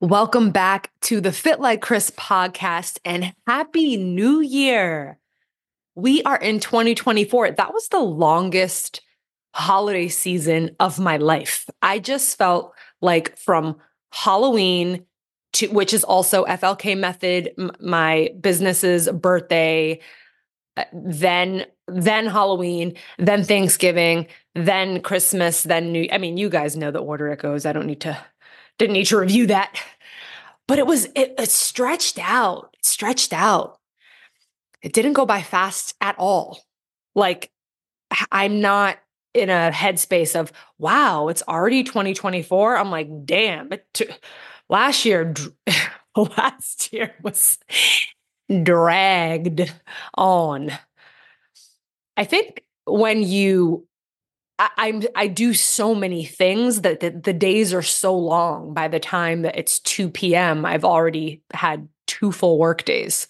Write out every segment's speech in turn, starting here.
Welcome back to the Fit Like Krys podcast and happy new year. We are in 2024. That was the longest holiday season of my life. I just felt like from Halloween to which is also FLK method, my business's birthday, uh, then then Halloween, then Thanksgiving, then Christmas, then New I mean, you guys know the order it goes. I don't need to didn't need to review that. But it was it, it stretched out, stretched out. It didn't go by fast at all. Like I'm not in a headspace of wow, it's already 2024. I'm like, damn, t- last year last year was dragged on. I think when you I, I'm I do so many things that the, the days are so long. By the time that it's 2 p.m., I've already had two full work days.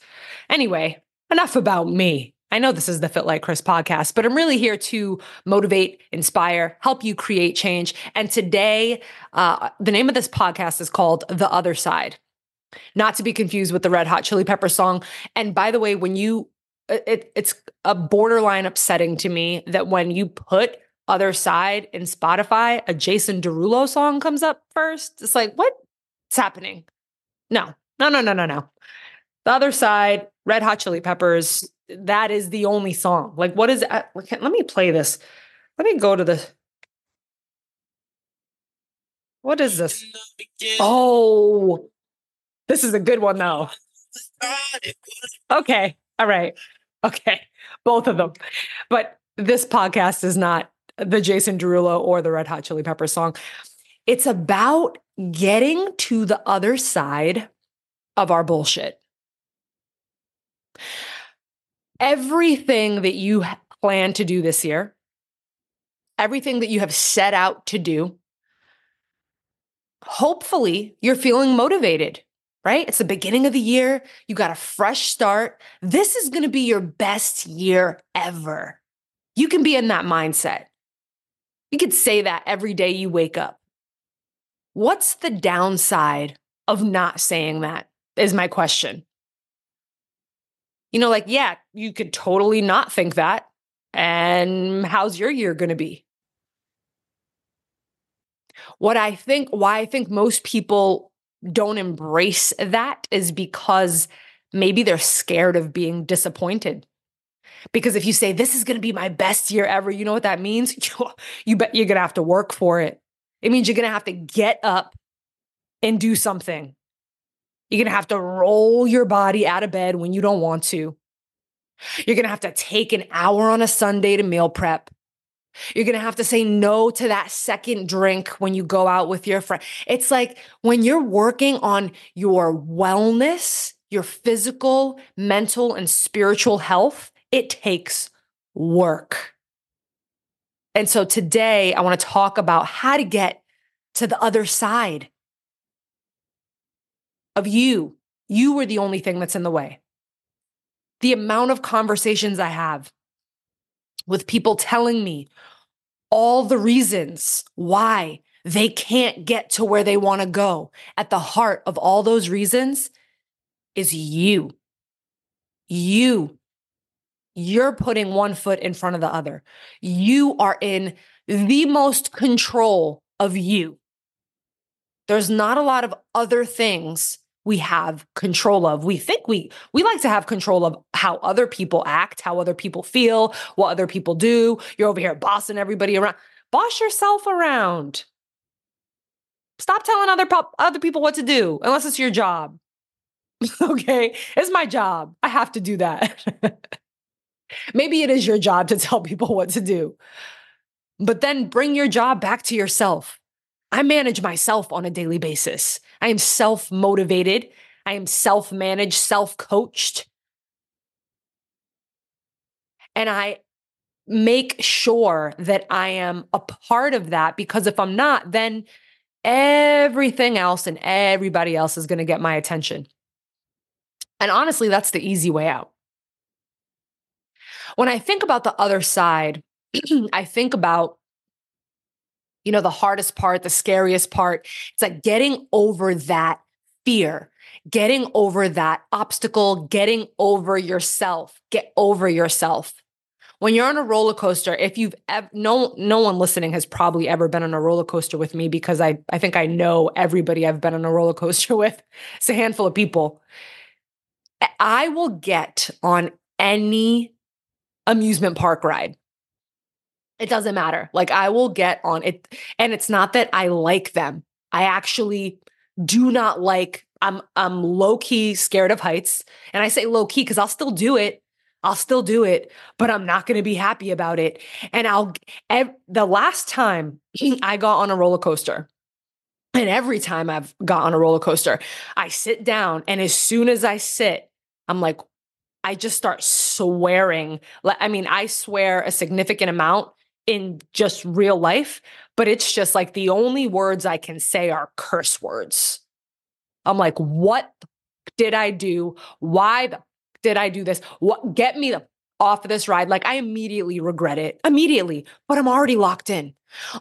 Anyway, enough about me. I know this is the Fit Like Krys podcast, but I'm really here to motivate, inspire, help you create change. And today, uh, the name of this podcast is called The Other Side, not to be confused with the Red Hot Chili Pepper song. And by the way, when you, it, it's a borderline upsetting to me that when you put other side in Spotify, a Jason Derulo song comes up first. It's like, what's happening? No, no, no, no, no, no. The other side, Red Hot Chili Peppers, that is the only song. Like, what is uh, that? Let me play this. Let me go to the. What is this? Oh, this is a good one, though. Okay. All right. Okay. Both of them. But this podcast is not the Jason Derulo or the Red Hot Chili Pepper song. It's about getting to the other side of our bullshit. Everything that you plan to do this year, everything that you have set out to do, hopefully you're feeling motivated, right? It's the beginning of the year. You got a fresh start. This is going to be your best year ever. You can be in that mindset. You could say that every day you wake up. What's the downside of not saying that? Is my question. You know, like, yeah, you could totally not think that. And how's your year going to be? What I think, why I think most people don't embrace that is because maybe they're scared of being disappointed. Because if you say, this is going to be my best year ever, you know what that means? you bet you're going to have to work for it. It means you're going to have to get up and do something. You're going to have to roll your body out of bed when you don't want to. You're going to have to take an hour on a Sunday to meal prep. You're going to have to say no to that second drink when you go out with your friend. It's like when you're working on your wellness, your physical, mental, and spiritual health, it takes work. And so today I want to talk about how to get to the other side of you. You were the only thing that's in the way. The amount of conversations I have with people telling me all the reasons why they can't get to where they want to go. At the heart of all those reasons is you. You you're putting one foot in front of the other. You are in the most control of you. There's not a lot of other things we have control of. We think we we like to have control of how other people act, how other people feel, what other people do. You're over here bossing everybody around. Boss yourself around. Stop telling other other people what to do unless it's your job. okay? It's my job. I have to do that. Maybe it is your job to tell people what to do, but then bring your job back to yourself. I manage myself on a daily basis. I am self motivated. I am self managed, self coached. And I make sure that I am a part of that because if I'm not, then everything else and everybody else is going to get my attention. And honestly, that's the easy way out. When I think about the other side, I think about you know the hardest part, the scariest part. It's like getting over that fear, getting over that obstacle, getting over yourself, get over yourself. When you're on a roller coaster, if you've ever, no no one listening has probably ever been on a roller coaster with me because I I think I know everybody I've been on a roller coaster with. It's a handful of people. I will get on any amusement park ride. It doesn't matter. Like I will get on it and it's not that I like them. I actually do not like I'm I'm low key scared of heights. And I say low key cuz I'll still do it. I'll still do it, but I'm not going to be happy about it. And I'll ev- the last time I got on a roller coaster, and every time I've got on a roller coaster, I sit down and as soon as I sit, I'm like I just start swearing. I mean, I swear a significant amount in just real life, but it's just like the only words I can say are curse words. I'm like, what did I do? Why did I do this? What get me the, off of this ride? Like I immediately regret it. Immediately, but I'm already locked in.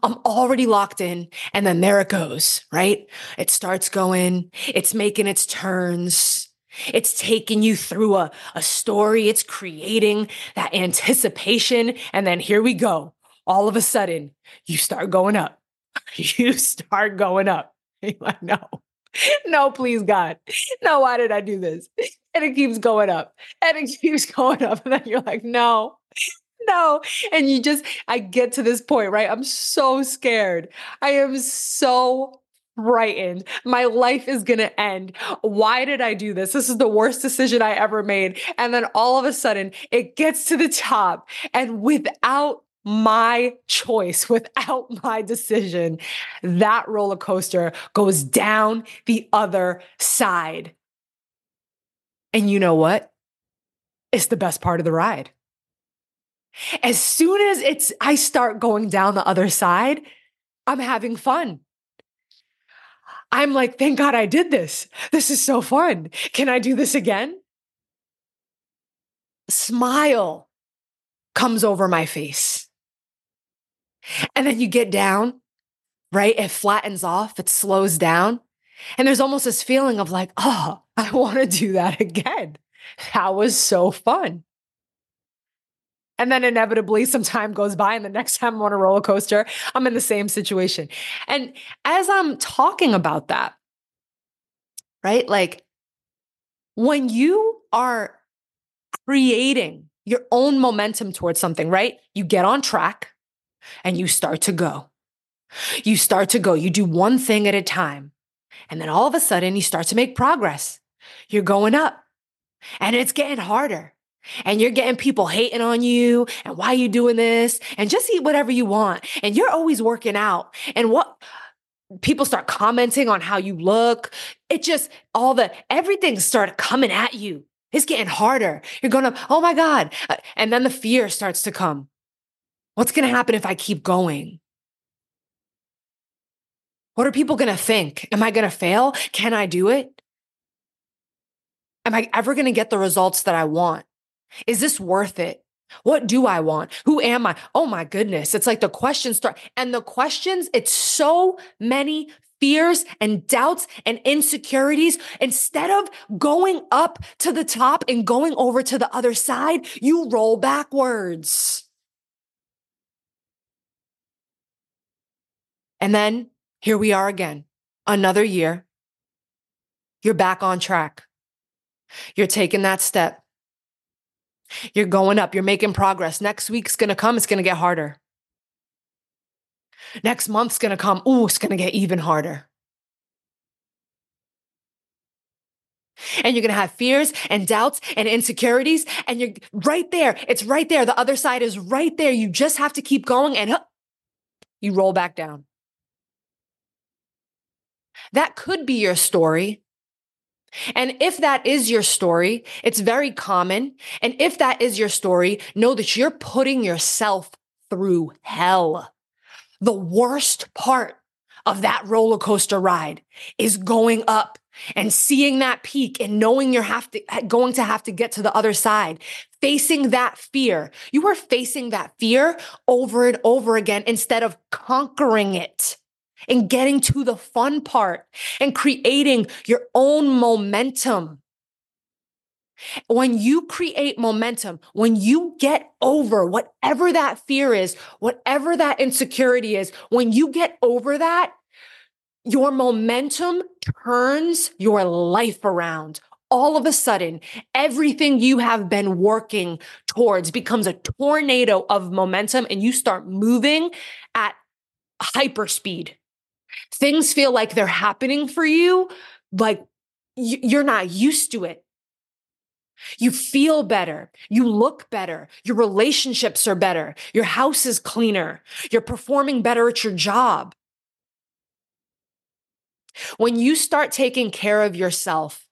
I'm already locked in. And then there it goes, right? It starts going, it's making its turns. It's taking you through a, a story. It's creating that anticipation. And then here we go all of a sudden you start going up. You start going up. You're like, no, no, please, God. No, why did I do this? And it keeps going up and it keeps going up. And then you're like, no, no. And you just, I get to this point, right? I'm so scared. I am so frightened. My life is going to end. Why did I do this? This is the worst decision I ever made. And then all of a sudden, it gets to the top. And without my choice, without my decision, that roller coaster goes down the other side. And you know what? It's the best part of the ride. As soon as it's I start going down the other side, I'm having fun. I'm like, thank God I did this. This is so fun. Can I do this again? Smile comes over my face. And then you get down, right? It flattens off, it slows down. And there's almost this feeling of like, oh, I want to do that again. That was so fun. And then inevitably, some time goes by, and the next time I'm on a roller coaster, I'm in the same situation. And as I'm talking about that, right? Like when you are creating your own momentum towards something, right? You get on track, and you start to go. You start to go. You do one thing at a time. And then all of a sudden, you start to make progress. You're going up and it's getting harder. And you're getting people hating on you and why are you doing this? And just eat whatever you want. And you're always working out. And what people start commenting on how you look. It just all the everything started coming at you. It's getting harder. You're going to, oh my God. Uh, and then the fear starts to come. What's going to happen if I keep going? What are people going to think? Am I going to fail? Can I do it? Am I ever going to get the results that I want? Is this worth it? What do I want? Who am I? Oh my goodness. It's like the questions start. And the questions, it's so many fears and doubts and insecurities. Instead of going up to the top and going over to the other side, you roll backwards. And then here we are again, another year. You're back on track. You're taking that step. You're going up. You're making progress. Next week's going to come. It's going to get harder. Next month's going to come. Ooh, it's going to get even harder. And you're going to have fears and doubts and insecurities. And you're right there. It's right there. The other side is right there. You just have to keep going and you roll back down. That could be your story. And if that is your story, it's very common. And if that is your story, know that you're putting yourself through hell. The worst part of that roller coaster ride is going up and seeing that peak and knowing you're have to, going to have to get to the other side, facing that fear. You are facing that fear over and over again instead of conquering it and getting to the fun part and creating your own momentum. When you create momentum, when you get over whatever that fear is, whatever that insecurity is, when you get over that, your momentum turns your life around. All of a sudden, everything you have been working towards becomes a tornado of momentum and you start moving at hyperspeed. Things feel like they're happening for you, like you're not used to it. You feel better. You look better. Your relationships are better. Your house is cleaner. You're performing better at your job. When you start taking care of yourself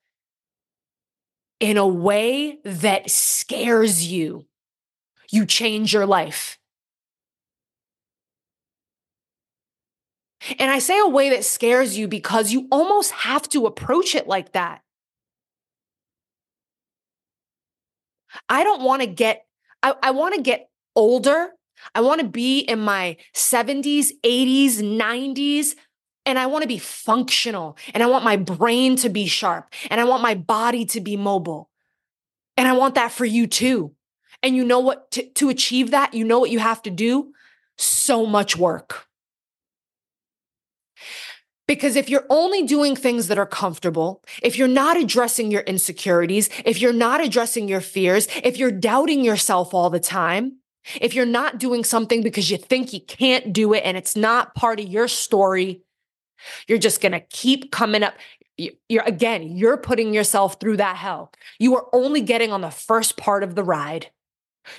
in a way that scares you, you change your life. And I say a way that scares you because you almost have to approach it like that. I don't want to get, I, I want to get older. I want to be in my 70s, 80s, 90s, and I want to be functional. And I want my brain to be sharp. And I want my body to be mobile. And I want that for you too. And you know what? To, to achieve that, you know what you have to do? So much work. Because if you're only doing things that are comfortable, if you're not addressing your insecurities, if you're not addressing your fears, if you're doubting yourself all the time, if you're not doing something because you think you can't do it and it's not part of your story, you're just going to keep coming up. You're again, you're putting yourself through that hell. You are only getting on the first part of the ride.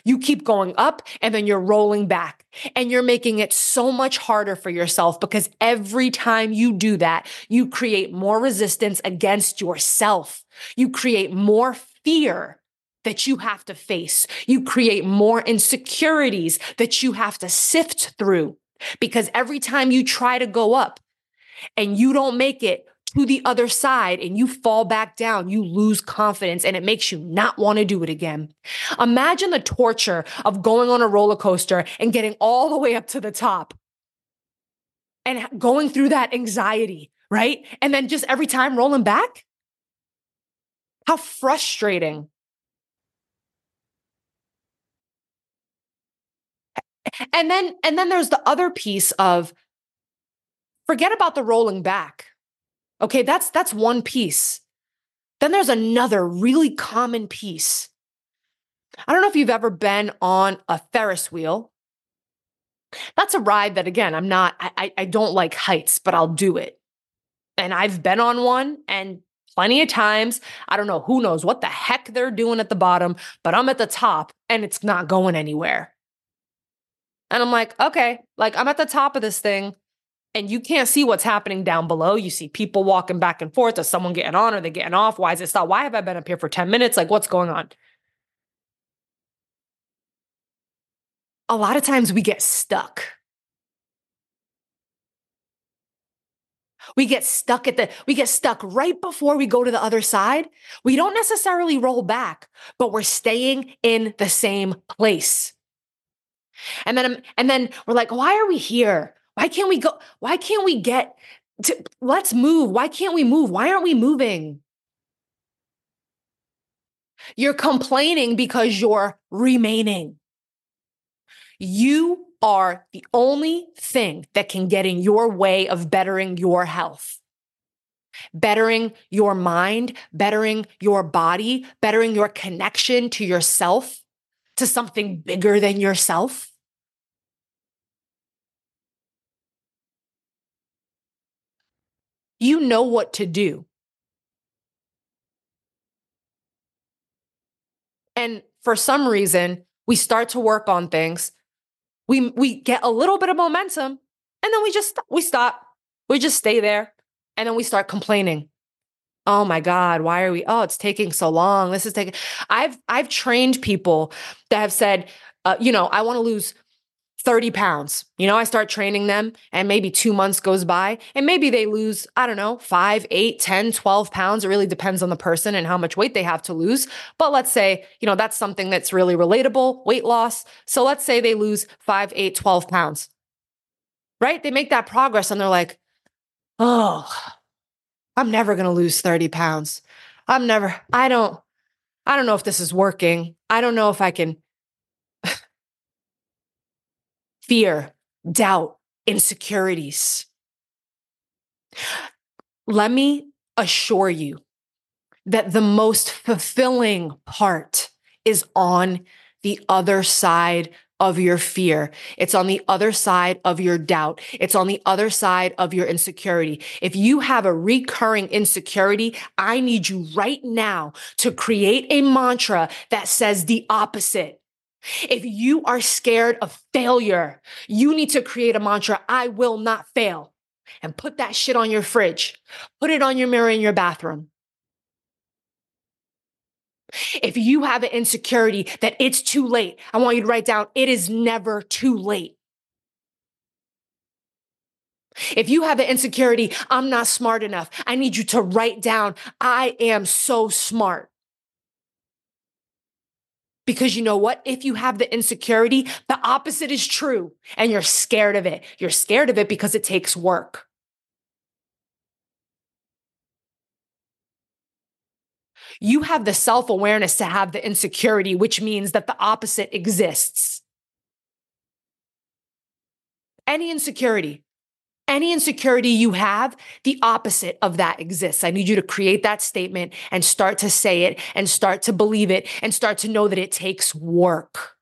You keep going up and then you're rolling back and you're making it so much harder for yourself because every time you do that, you create more resistance against yourself. You create more fear that you have to face. You create more insecurities that you have to sift through because every time you try to go up and you don't make it, to the other side and you fall back down, you lose confidence and it makes you not want to do it again. Imagine the torture of going on a roller coaster and getting all the way up to the top and going through that anxiety, right? And then just every time rolling back. How frustrating. And then and then there's the other piece of forget about the rolling back Okay, that's that's one piece. Then there's another really common piece. I don't know if you've ever been on a Ferris wheel. That's a ride that again, I'm not I I don't like heights, but I'll do it. And I've been on one and plenty of times. I don't know who knows what the heck they're doing at the bottom, but I'm at the top and it's not going anywhere. And I'm like, okay, like I'm at the top of this thing and you can't see what's happening down below. You see people walking back and forth. Is someone getting on? Are they getting off? Why is it stopped? Why have I been up here for 10 minutes? Like, what's going on? A lot of times we get stuck. We get stuck at the, we get stuck right before we go to the other side. We don't necessarily roll back, but we're staying in the same place. And then, and then we're like, why are we here? Why can't we go? Why can't we get to let's move? Why can't we move? Why aren't we moving? You're complaining because you're remaining. You are the only thing that can get in your way of bettering your health, bettering your mind, bettering your body, bettering your connection to yourself, to something bigger than yourself. You know what to do. And for some reason, we start to work on things. We we get a little bit of momentum and then we just we stop. We just stay there and then we start complaining. Oh my god, why are we Oh, it's taking so long. This is taking I've I've trained people that have said, uh, you know, I want to lose 30 pounds. You know, I start training them and maybe two months goes by and maybe they lose, I don't know, five, eight, 10, 12 pounds. It really depends on the person and how much weight they have to lose. But let's say, you know, that's something that's really relatable weight loss. So let's say they lose five, eight, 12 pounds, right? They make that progress and they're like, oh, I'm never going to lose 30 pounds. I'm never, I don't, I don't know if this is working. I don't know if I can. Fear, doubt, insecurities. Let me assure you that the most fulfilling part is on the other side of your fear. It's on the other side of your doubt. It's on the other side of your insecurity. If you have a recurring insecurity, I need you right now to create a mantra that says the opposite. If you are scared of failure, you need to create a mantra I will not fail and put that shit on your fridge. Put it on your mirror in your bathroom. If you have an insecurity that it's too late, I want you to write down it is never too late. If you have an insecurity, I'm not smart enough. I need you to write down, I am so smart. Because you know what? If you have the insecurity, the opposite is true and you're scared of it. You're scared of it because it takes work. You have the self awareness to have the insecurity, which means that the opposite exists. Any insecurity, any insecurity you have, the opposite of that exists. I need you to create that statement and start to say it and start to believe it and start to know that it takes work.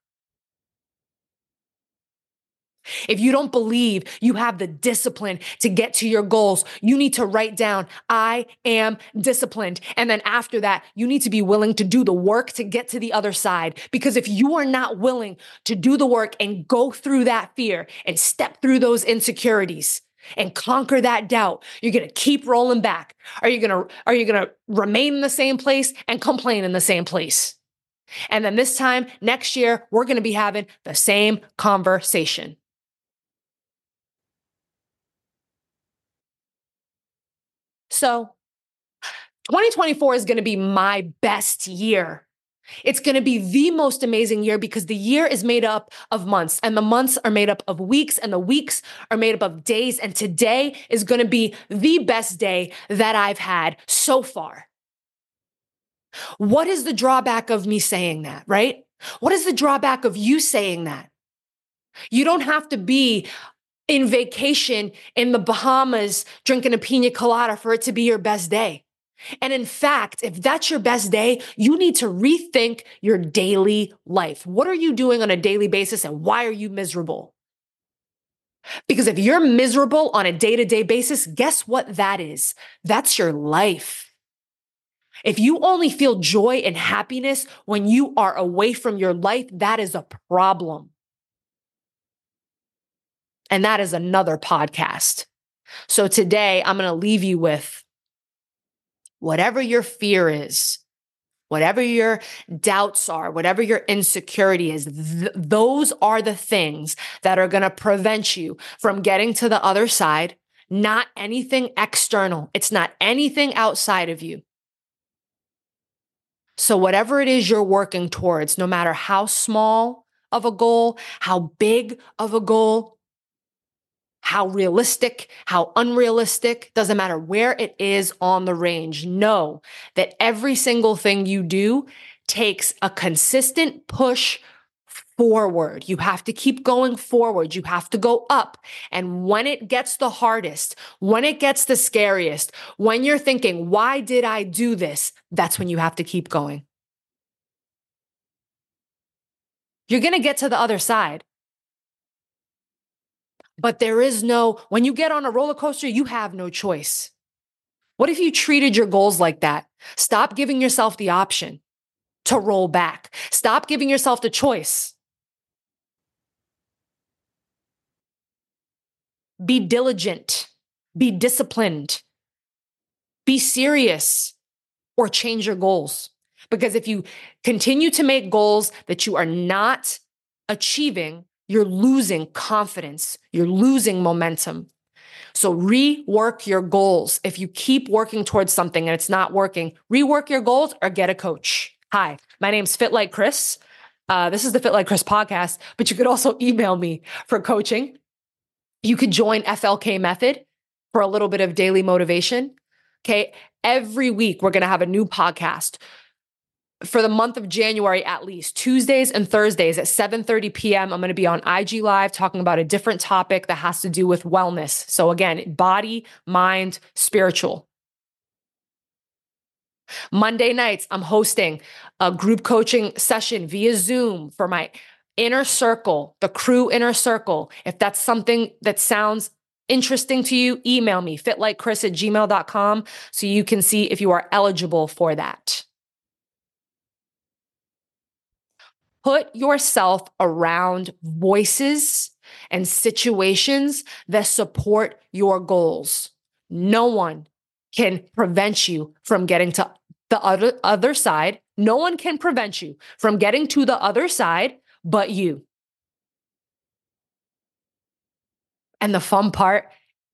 If you don't believe you have the discipline to get to your goals, you need to write down, I am disciplined. And then after that, you need to be willing to do the work to get to the other side. Because if you are not willing to do the work and go through that fear and step through those insecurities, and conquer that doubt. You're going to keep rolling back. Are you going to are you going to remain in the same place and complain in the same place? And then this time next year we're going to be having the same conversation. So 2024 is going to be my best year. It's going to be the most amazing year because the year is made up of months and the months are made up of weeks and the weeks are made up of days. And today is going to be the best day that I've had so far. What is the drawback of me saying that, right? What is the drawback of you saying that? You don't have to be in vacation in the Bahamas drinking a pina colada for it to be your best day. And in fact, if that's your best day, you need to rethink your daily life. What are you doing on a daily basis and why are you miserable? Because if you're miserable on a day to day basis, guess what that is? That's your life. If you only feel joy and happiness when you are away from your life, that is a problem. And that is another podcast. So today I'm going to leave you with whatever your fear is, whatever your doubts are, whatever your insecurity is, th- those are the things that are going to prevent you from getting to the other side, not anything external. It's not anything outside of you. So, whatever it is you're working towards, no matter how small of a goal, how big of a goal, how realistic, how unrealistic, doesn't matter where it is on the range. Know that every single thing you do takes a consistent push forward. You have to keep going forward. You have to go up. And when it gets the hardest, when it gets the scariest, when you're thinking, why did I do this? That's when you have to keep going. You're going to get to the other side. But there is no, when you get on a roller coaster, you have no choice. What if you treated your goals like that? Stop giving yourself the option to roll back. Stop giving yourself the choice. Be diligent, be disciplined, be serious, or change your goals. Because if you continue to make goals that you are not achieving, you're losing confidence, you're losing momentum. So rework your goals. If you keep working towards something and it's not working, rework your goals or get a coach. Hi, my name's Fit Like Krys. Uh, this is the Fit Like Krys podcast, but you could also email me for coaching. You could join FLK Method for a little bit of daily motivation. Okay. Every week, we're going to have a new podcast for the month of January at least Tuesdays and Thursdays at 7:30 p.m. I'm going to be on IG live talking about a different topic that has to do with wellness. So again, body, mind, spiritual. Monday nights I'm hosting a group coaching session via Zoom for my inner circle, the crew inner circle. If that's something that sounds interesting to you, email me fitlikekrys at gmail.com so you can see if you are eligible for that. Put yourself around voices and situations that support your goals. No one can prevent you from getting to the other, other side. No one can prevent you from getting to the other side but you. And the fun part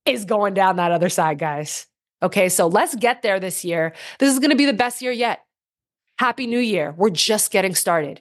is going down that other side, guys. Okay, so let's get there this year. This is going to be the best year yet. Happy New Year. We're just getting started.